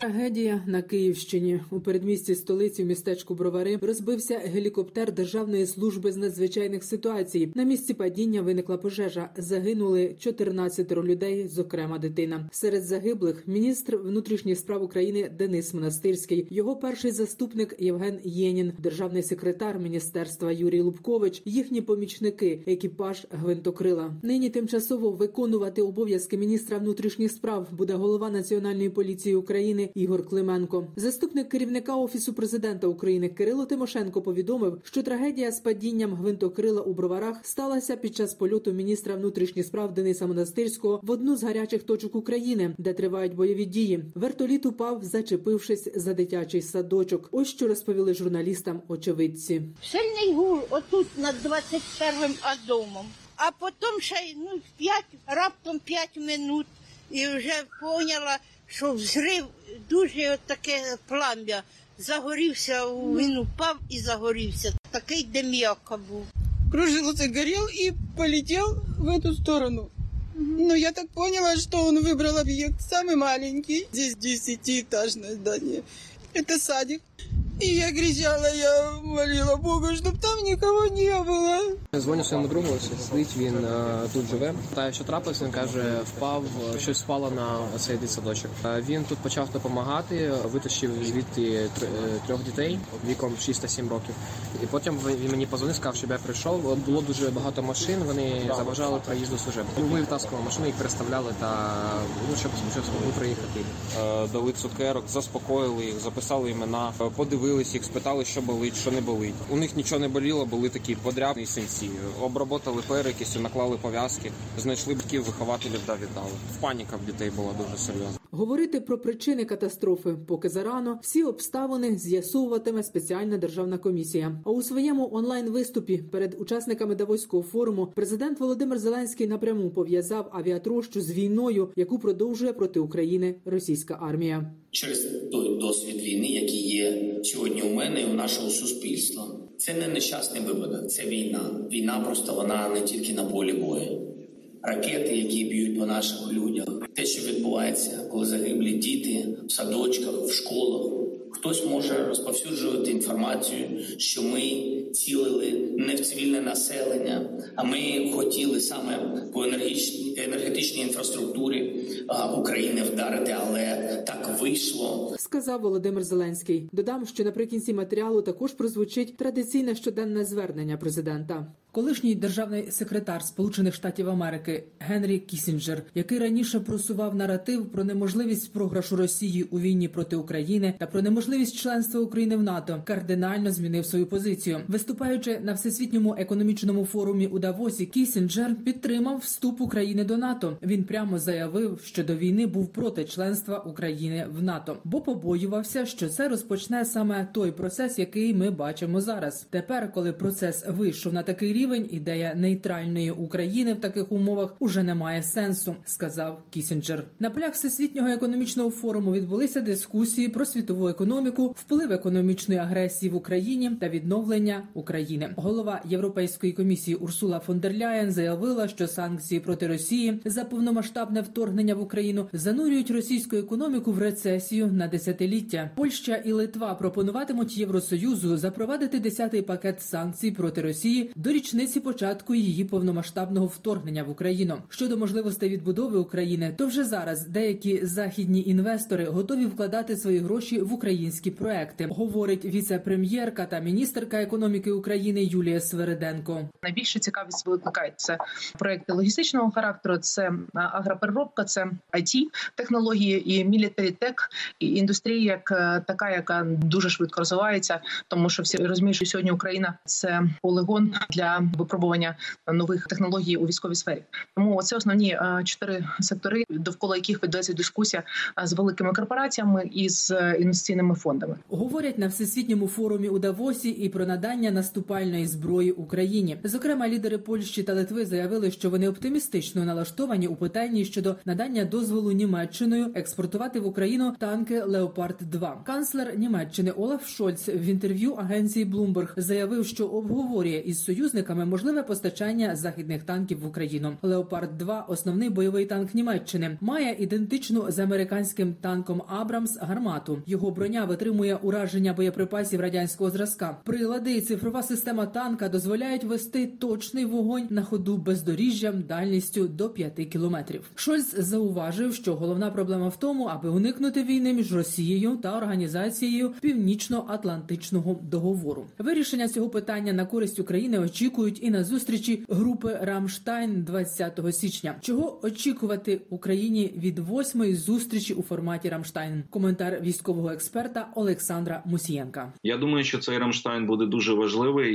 Трагедія на Київщині у передмісті столиці в містечку Бровари розбився гелікоптер Державної служби з надзвичайних ситуацій. На місці падіння виникла пожежа. Загинули 14 людей, зокрема дитина. Серед загиблих міністр внутрішніх справ України Денис Монастирський, його перший заступник Євген Єнін, державний секретар міністерства Юрій Лубкович, їхні помічники, екіпаж гвинтокрила. Нині тимчасово виконувати обов'язки міністра внутрішніх справ буде голова національної поліції України. Ігор Клименко. Заступник керівника офісу президента України Кирило Тимошенко повідомив, що трагедія з падінням гвинтокрила у броварах сталася під час польоту міністра внутрішніх справ Дениса Монастирського в одну з гарячих точок України, де тривають бойові дії. Вертоліт упав, зачепившись за дитячий садочок. Ось що розповіли журналістам очевидці. Сильний гул отут над 21-м домом. А потім ще ну, 5, раптом 5 минут і вже поняла, що взрив дуже от таке плам'я. Загорівся, він упав і загорівся. Такий дем'яка був. кружился, горел и полетел в эту сторону. Но я так поняла, что он выбрал объект самый маленький. Здесь десятиэтажное здание. Это садик. И я кричала, я молила Бога, чтобы там никого не было. Дзвоню своєму другу, сидить він е, тут живе. Питаю, що трапилось, він каже, впав, щось впало на цей дитсадочок. Він тут почав допомагати, витащив звідти е, трьох дітей віком 6 та 7 років. І потім він мені позвонив, сказав, щоб я прийшов. Було дуже багато машин, вони заважали проїзду служеб. Ми витаскували машини, їх переставляли та ну, щоб щоб змогли приїхати. Е, дали цукерок, заспокоїли їх, записали імена, е, подивились їх, спитали, що болить, що не болить. У них нічого не боліло, були такі подрядні синці. Обработали перекисю, наклали пов'язки, знайшли батьків, вихователів да віддали. Паніка в дітей була дуже серйозна. Говорити про причини катастрофи поки зарано. Всі обставини з'ясовуватиме спеціальна державна комісія. А у своєму онлайн виступі перед учасниками Давоського форуму президент Володимир Зеленський напряму пов'язав авіатрощу з війною, яку продовжує проти України російська армія. через той досвід війни, який є сьогодні у мене і у нашого суспільства. Це не нещасний випадок, це війна. Війна просто вона не тільки на полі бою. Ракети, які б'ють по наших людях, те, що відбувається, коли загиблі діти в садочках, в школах. Хтось може розповсюджувати інформацію, що ми цілили не в цивільне населення, а ми хотіли саме по енергічній енергетичній інфраструктурі України вдарити, але так вийшло. Сказав Володимир Зеленський. Додам, що наприкінці матеріалу також прозвучить традиційне щоденне звернення президента. Колишній державний секретар Сполучених Штатів Америки Генрі Кісінджер, який раніше просував наратив про неможливість програшу Росії у війні проти України та про неможливість членства України в НАТО, кардинально змінив свою позицію. Виступаючи на всесвітньому економічному форумі у Давосі, Кісінджер підтримав вступ України до НАТО. Він прямо заявив, що до війни був проти членства України в НАТО, бо побоювався, що це розпочне саме той процес, який ми бачимо зараз. Тепер, коли процес вийшов на такий рівень, ідея нейтральної України в таких умовах уже не має сенсу, сказав Кісінджер. На полях всесвітнього економічного форуму відбулися дискусії про світову економіку, вплив економічної агресії в Україні та відновлення України. Голова Європейської комісії Урсула фон дер Ляєн заявила, що санкції проти Росії за повномасштабне вторгнення в Україну занурюють російську економіку в рецесію на десятиліття. Польща і Литва пропонуватимуть Євросоюзу запровадити десятий пакет санкцій проти Росії до річниці початку її повномасштабного вторгнення в Україну. Щодо можливостей відбудови України, то вже зараз деякі західні інвестори готові вкладати свої гроші в українські проекти, говорить віце-прем'єрка та міністерка економіки України Юлія Свереденко. Найбільше цікавість викликають це проекти логістичного характеру, це агропереробка, це it технології і tech, і індустрія як е, така, яка дуже швидко розвивається, тому що всі розуміють, що сьогодні Україна це полигон для випробування нових технологій у військовій сфері. Тому це основні е, чотири сектори, довкола яких ведеться дискусія з великими корпораціями і з е, інвестиційними фондами. Говорять на всесвітньому форумі у Давосі і про надання наступальної зброї Україні. Зокрема, лідери Польщі та Литви заявили, що вони оптимістично налаштовані у питанні щодо надання дозволу Німеччиною експортувати в Україну танки Леопард 2 Канцлер Німеччини Олаф Шольц в інтерв'ю агенції Bloomberg заявив, що обговорює із союзниками можливе постачання західних танків в Україну. Леопард 2 основний бойовий танк Німеччини, має ідентичну з американським танком Абрамс гармату. Його броня витримує ураження боєприпасів радянського зразка. Прилади і цифрова система танка дозволяють вести точний вогонь на ходу бездоріжжям дальністю до 5 кілометрів. Шольц зауважив, що головна проблема в тому, аби уникнути війни між Росією та організацією Північно-Атлантичного договору. Вирішення цього питання на користь України очікують і на зустрічі групи Рамштайн 20 січня. Чого очікувати Україні від восьмої зустрічі у форматі Рамштайн? Коментар військового експерта Олександра Мусієнка. Я думаю, що цей Рамштайн буде дуже важливий,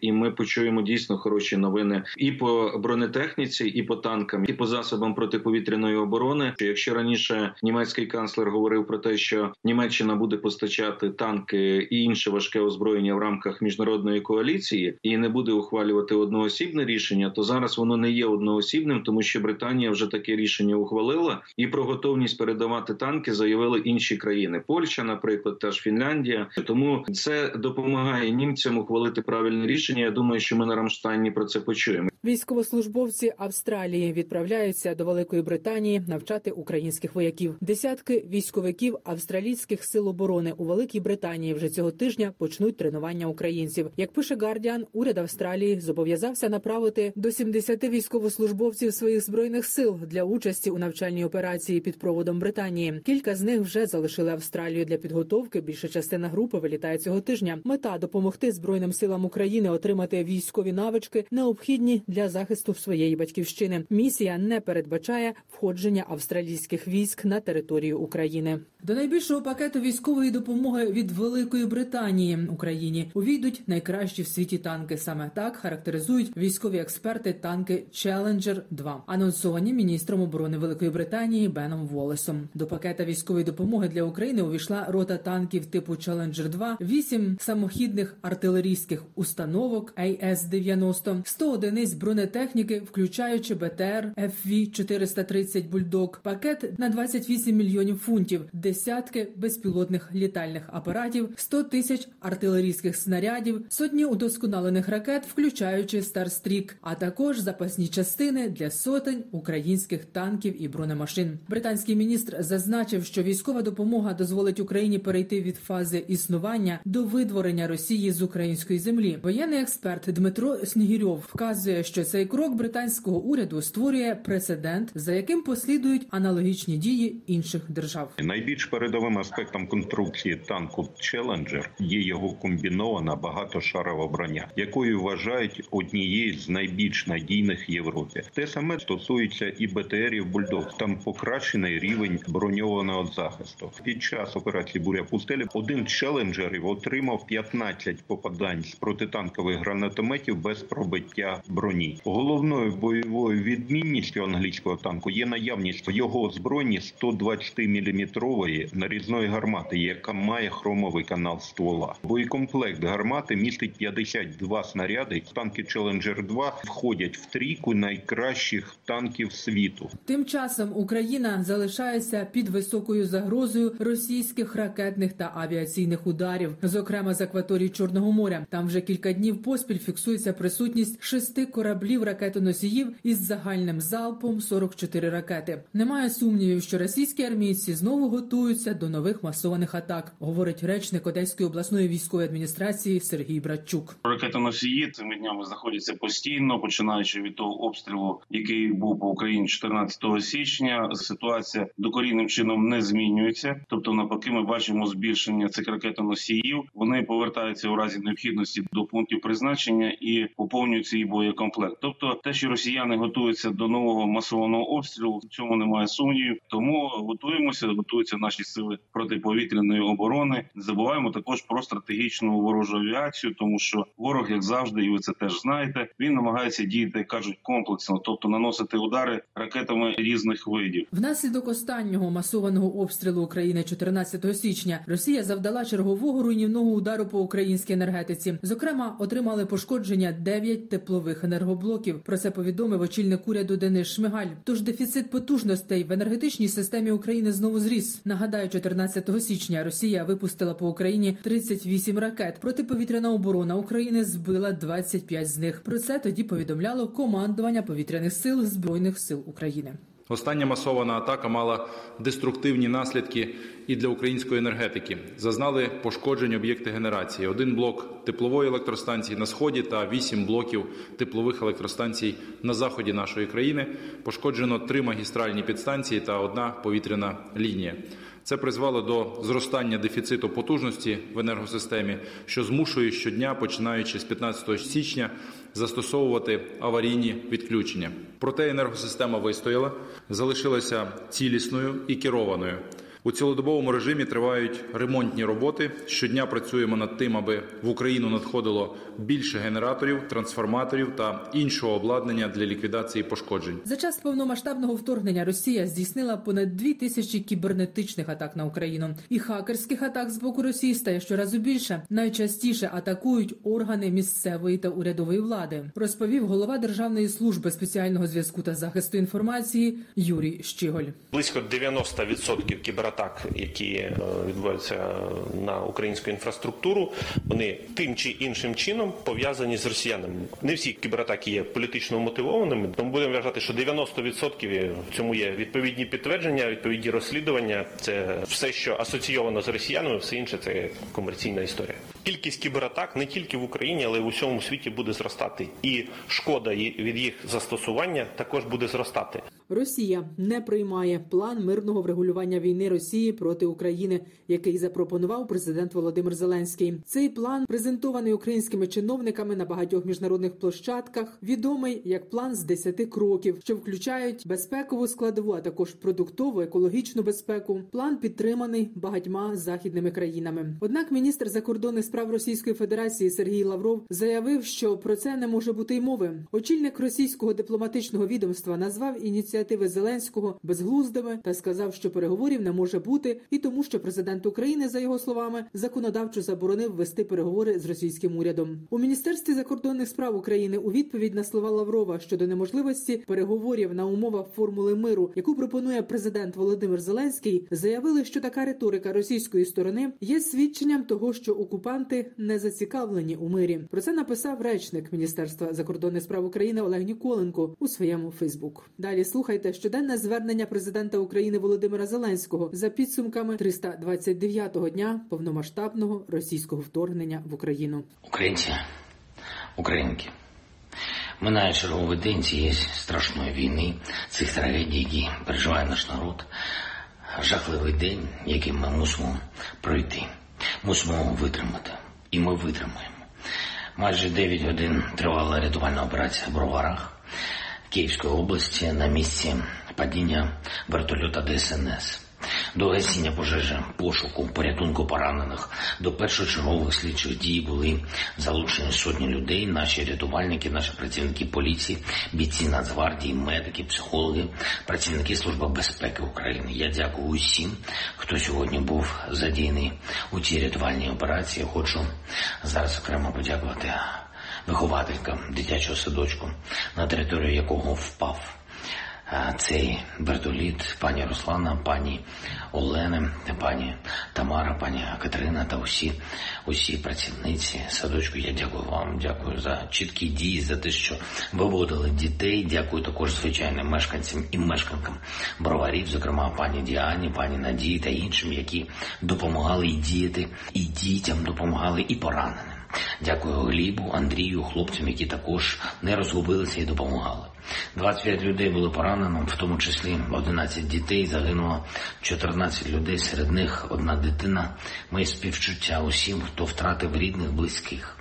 і ми почуємо дійсно хороші новини і по бронетехніці, і по танкам, і по засобам протиповітряної оборони. Якщо раніше німецький канцлер говорив про те, що Німеччина буде постачати танки і інше важке озброєння в рамках міжнародної коаліції і не буде ухвалювати одноосібне рішення, то зараз воно не є одноосібним, тому що Британія вже таке рішення ухвалила, і про готовність передавати танки заявили інші країни. Польща, наприклад, теж Фінляндія. Тому це допомагає німцям ухвалити правильне рішення. Я думаю, що ми на Рамштайні про це почуємо. Військовослужбовці Австралії відправляються до Великої Британії навчати українських вояків. Десятки військовиків австралійських сил оборони у Великій Британії вже цього тижня почнуть тренування українців. Як пише Гардіан, уряд Австралії зобов'язався направити до 70 військовослужбовців своїх збройних сил для участі у навчальній операції під проводом Британії. Кілька з них вже залишили Австралію для підготовки. Більша частина групи вилітає цього тижня. Мета допомогти збройним силам України отримати військові навички, необхідні захисту своєї батьківщини. Місія не передбачає входження австралійських військ на територію України. До найбільшого пакету військової допомоги від Великої Британії Україні увійдуть найкращі в світі танки. Саме так характеризують військові експерти танки Challenger 2 анонсовані міністром оборони Великої Британії Беном Волесом. До пакета військової допомоги для України увійшла рота танків типу Challenger 2, 8 самохідних артилерійських установок АС-90, 100 одиниць бронетехніки, включаючи БТР FV-430 Бульдог, пакет на 28 мільйонів фунтів, десятки безпілотних літальних апаратів, 100 тисяч артилерійських снарядів, сотні удосконалених ракет, включаючи Старстрік, а також запасні частини для сотень українських танків і бронемашин. Британський міністр зазначив, що військова допомога дозволить Україні перейти від фази існування до видворення Росії з української землі. Воєнний експерт Дмитро Снігірьов вказує, що цей крок британського уряду створює прецедент, за яким послідують аналогічні дії інших держав. Найбільш передовим аспектом конструкції танку Челенджер є його комбінована багатошарова броня, якою вважають однією з найбільш надійних в Європі. Те саме стосується і БТРів Бульдог. Там покращений рівень броньованого захисту. Під час операції Буря пустелі один челенджерів отримав 15 попадань з протитанкових гранатометів без пробиття броні. Головною бойовою відмінністю англійського танку є наявність його озброєнні 120-мм нарізної гармати, яка має хромовий канал ствола. Боєкомплект гармати містить 52 снаряди. Танки Challenger 2 входять в трійку найкращих танків світу. Тим часом Україна залишається під високою загрозою російських ракетних та авіаційних ударів, зокрема з акваторії Чорного моря. Там вже кілька днів поспіль фіксується присутність шести кораблів ракетоносіїв із загальним залпом 44 ракети. Немає сумнівів, що російські армійці знову готуються до нових масованих атак, говорить речник Одеської обласної військової адміністрації Сергій Братчук. Ракетоносії цими днями знаходяться постійно, починаючи від того обстрілу, який був по Україні 14 січня. Ситуація докорінним чином не змінюється. Тобто, навпаки, ми бачимо збільшення цих ракетоносіїв. Вони повертаються у разі необхідності до пунктів призначення і поповнюють свій боєкомплект. Тобто, те, що росіяни готуються до нового масованого обстрілу, в цьому немає сумнівів. Тому готуємося, готуються наші сили протиповітряної оборони. Не забуваємо також про стратегічну ворожу авіацію, тому що ворог, як завжди, і ви це теж знаєте, він намагається діяти, кажуть, комплексно, тобто наносити удари ракетами різних видів. Внаслідок останнього масованого обстрілу України 14 січня Росія завдала чергового руйнівного удару по українській енергетиці. Зокрема, отримали пошкодження 9 теплових енергоблоків. Енергоблоків. Про це повідомив очільник уряду Денис Шмигаль. Тож дефіцит потужностей в енергетичній системі України знову зріс. Нагадаю, 14 січня Росія випустила по Україні 38 ракет. Протиповітряна оборона України збила 25 з них. Про це тоді повідомляло командування повітряних сил збройних сил України. Остання масована атака мала деструктивні наслідки і для української енергетики. Зазнали пошкоджень об'єкти генерації: один блок теплової електростанції на сході та вісім блоків теплових електростанцій на заході нашої країни. Пошкоджено три магістральні підстанції та одна повітряна лінія. Це призвело до зростання дефіциту потужності в енергосистемі, що змушує щодня, починаючи з 15 січня, застосовувати аварійні відключення. Проте енергосистема вистояла, залишилася цілісною і керованою. У цілодобовому режимі тривають ремонтні роботи. Щодня працюємо над тим, аби в Україну надходило більше генераторів, трансформаторів та іншого обладнання для ліквідації пошкоджень. За час повномасштабного вторгнення Росія здійснила понад дві тисячі кібернетичних атак на Україну. І хакерських атак з боку Росії стає щоразу більше. Найчастіше атакують органи місцевої та урядової влади. Розповів голова Державної служби спеціального зв'язку та захисту інформації Юрій Щиголь. Близько 90% кібератак, які е, відбуваються на українську інфраструктуру, вони тим чи іншим чином пов'язані з росіянами. Не всі кібератаки є політично мотивованими, тому будемо вважати, що 90% в цьому є відповідні підтвердження, відповідні розслідування. Це все, що асоційовано з росіянами, все інше це комерційна історія. Кількість кібератак не тільки в Україні, але й в усьому світі буде зростати, і шкода від їх застосування також буде зростати. Росія не приймає план мирного врегулювання війни Росії проти України, який запропонував президент Володимир Зеленський. Цей план презентований українськими чиновниками на багатьох міжнародних площадках, відомий як план з 10 кроків, що включають безпекову складову, а також продуктову екологічну безпеку. План підтриманий багатьма західними країнами. Однак міністр закордонних справ Російської Федерації Сергій Лавров заявив, що про це не може бути й мови. Очільник російського дипломатичного відомства назвав ініціативи Зеленського безглуздими та сказав, що переговорів не може бути, і тому, що президент України, за його словами, законодавчо заборонив вести переговори з російським урядом. У міністерстві закордонних справ України у відповідь на слова Лаврова щодо неможливості переговорів на умовах формули миру, яку пропонує президент Володимир Зеленський, заявили, що така риторика російської сторони є свідченням того, що окупанти не зацікавлені у мирі. Про це написав речник Міністерства закордонних справ України Олег Ніколенко у своєму Фейсбук. Далі слухайте щоденне звернення президента України Володимира Зеленського за підсумками 329-го дня повномасштабного російського вторгнення в Україну. Українці, українки. Минає черговий день цієї страшної війни, цих трагедій, які переживає наш народ. Жахливий день, який ми мусимо пройти, мусимо витримати. І ми витримаємо. Майже 9 годин тривала рятувальна операція в Броварах Київської області на місці падіння вертольота ДСНС. До гасіння пожежі, пошуку, порятунку поранених до першочергових слідчих дій були залучені сотні людей. Наші рятувальники, наші працівники поліції, бійці Нацгвардії, медики, психологи, працівники служби безпеки України. Я дякую усім, хто сьогодні був задіяний у цій рятувальній операції. Хочу зараз окремо подякувати вихователькам дитячого садочку, на територію якого впав цей вертоліт, пані Руслана, пані Олена, пані Тамара, пані Катерина та усі, усі працівниці садочку. Я дякую вам, дякую за чіткі дії, за те, що виводили дітей. Дякую також звичайним мешканцям і мешканкам броварів, зокрема пані Діані, пані Надії та іншим, які допомагали і діяти, і дітям допомагали, і пораненим. Дякую Глібу, Андрію, хлопцям, які також не розгубилися і допомагали. 25 людей було поранено, в тому числі 11 дітей. Загинуло 14 людей. Серед них одна дитина. Ми співчуття усім, хто втратив рідних, близьких.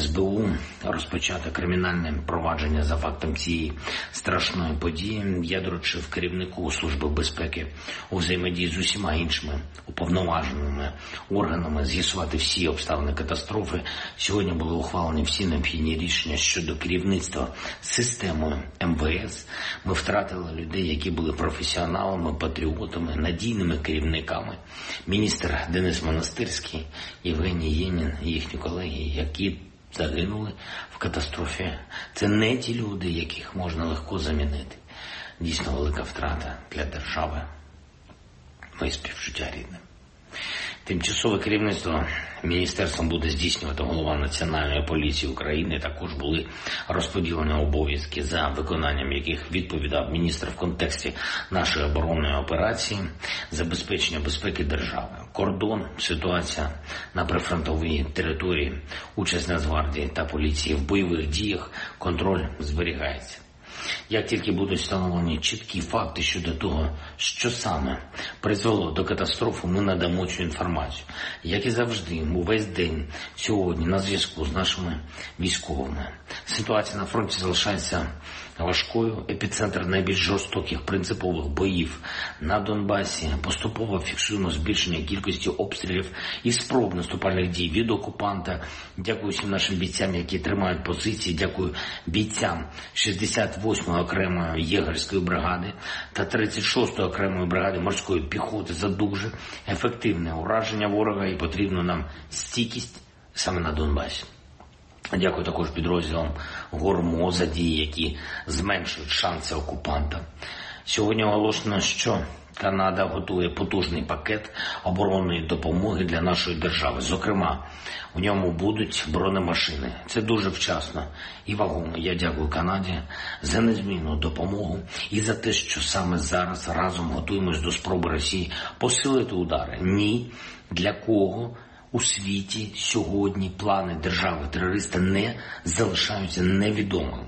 СБУ розпочато кримінальне провадження за фактом цієї страшної події. Я доручив керівнику служби безпеки у взаємодії з усіма іншими уповноваженими органами з'ясувати всі обставини катастрофи. Сьогодні були ухвалені всі необхідні рішення щодо керівництва системою МВС. Ми втратили людей, які були професіоналами, патріотами, надійними керівниками. Міністр Денис Монастирський, Євгеній Єнін, їхні колеги, які загинули в катастрофі. Це не ті люди, яких можна легко замінити. Дійсно велика втрата для держави. Мої співчуття рідним. Тимчасове керівництво міністерством буде здійснювати голова Національної поліції України. Також були розподілені обов'язки, за виконанням яких відповідав міністр в контексті нашої оборонної операції, забезпечення безпеки держави, кордон, ситуація на прифронтовій території, участь Нацгвардії та поліції в бойових діях, контроль зберігається. Як тільки будуть встановлені чіткі факти щодо того, що саме призвело до катастрофи, ми надамо цю інформацію. Як і завжди, увесь день сьогодні на зв'язку з нашими військовими. Ситуація на фронті залишається важкою. Епіцентр найбільш жорстоких принципових боїв на Донбасі. Поступово фіксуємо збільшення кількості обстрілів і спроб наступальних дій від окупанта. Дякую всім нашим бійцям, які тримають позиції. Дякую бійцям 68-ї окремої єгерської бригади та 36-ї окремої бригади морської піхоти за дуже ефективне ураження ворога і потрібна нам стійкість саме на Донбасі. Дякую також підрозділам ГОРМО за дії, які зменшують шанси окупанта. Сьогодні оголошено, що Канада готує потужний пакет оборонної допомоги для нашої держави. Зокрема, у ньому будуть бронемашини. Це дуже вчасно і вагомо. Я дякую Канаді за незмінну допомогу і за те, що саме зараз разом готуємось до спроби Росії посилити удари. Ні для кого у світі сьогодні плани держави-терориста не залишаються невідомими.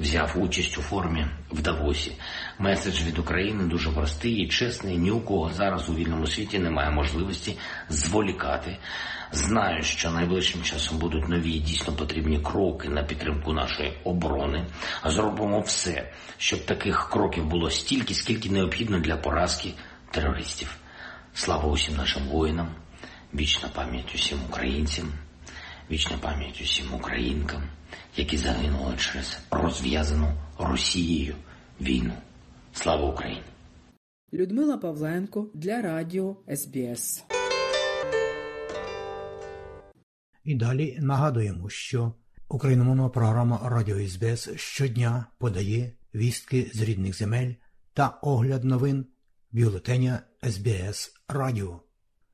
Взяв участь у форумі в Давосі. Меседж від України дуже простий і чесний. Ні у кого зараз у вільному світі немає можливості зволікати. Знаю, що найближчим часом будуть нові дійсно потрібні кроки на підтримку нашої оборони. Зробимо все, щоб таких кроків було стільки, скільки необхідно для поразки терористів. Слава усім нашим воїнам. Вічна пам'ять усім українцям, вічна пам'ять усім українкам, які загинули через розв'язану Росією війну. Слава Україні! Людмила Павленко для Радіо СБС. І далі нагадуємо, що україномовна програма Радіо СБС щодня подає вістки з рідних земель та огляд новин бюлетеня СБС Радіо.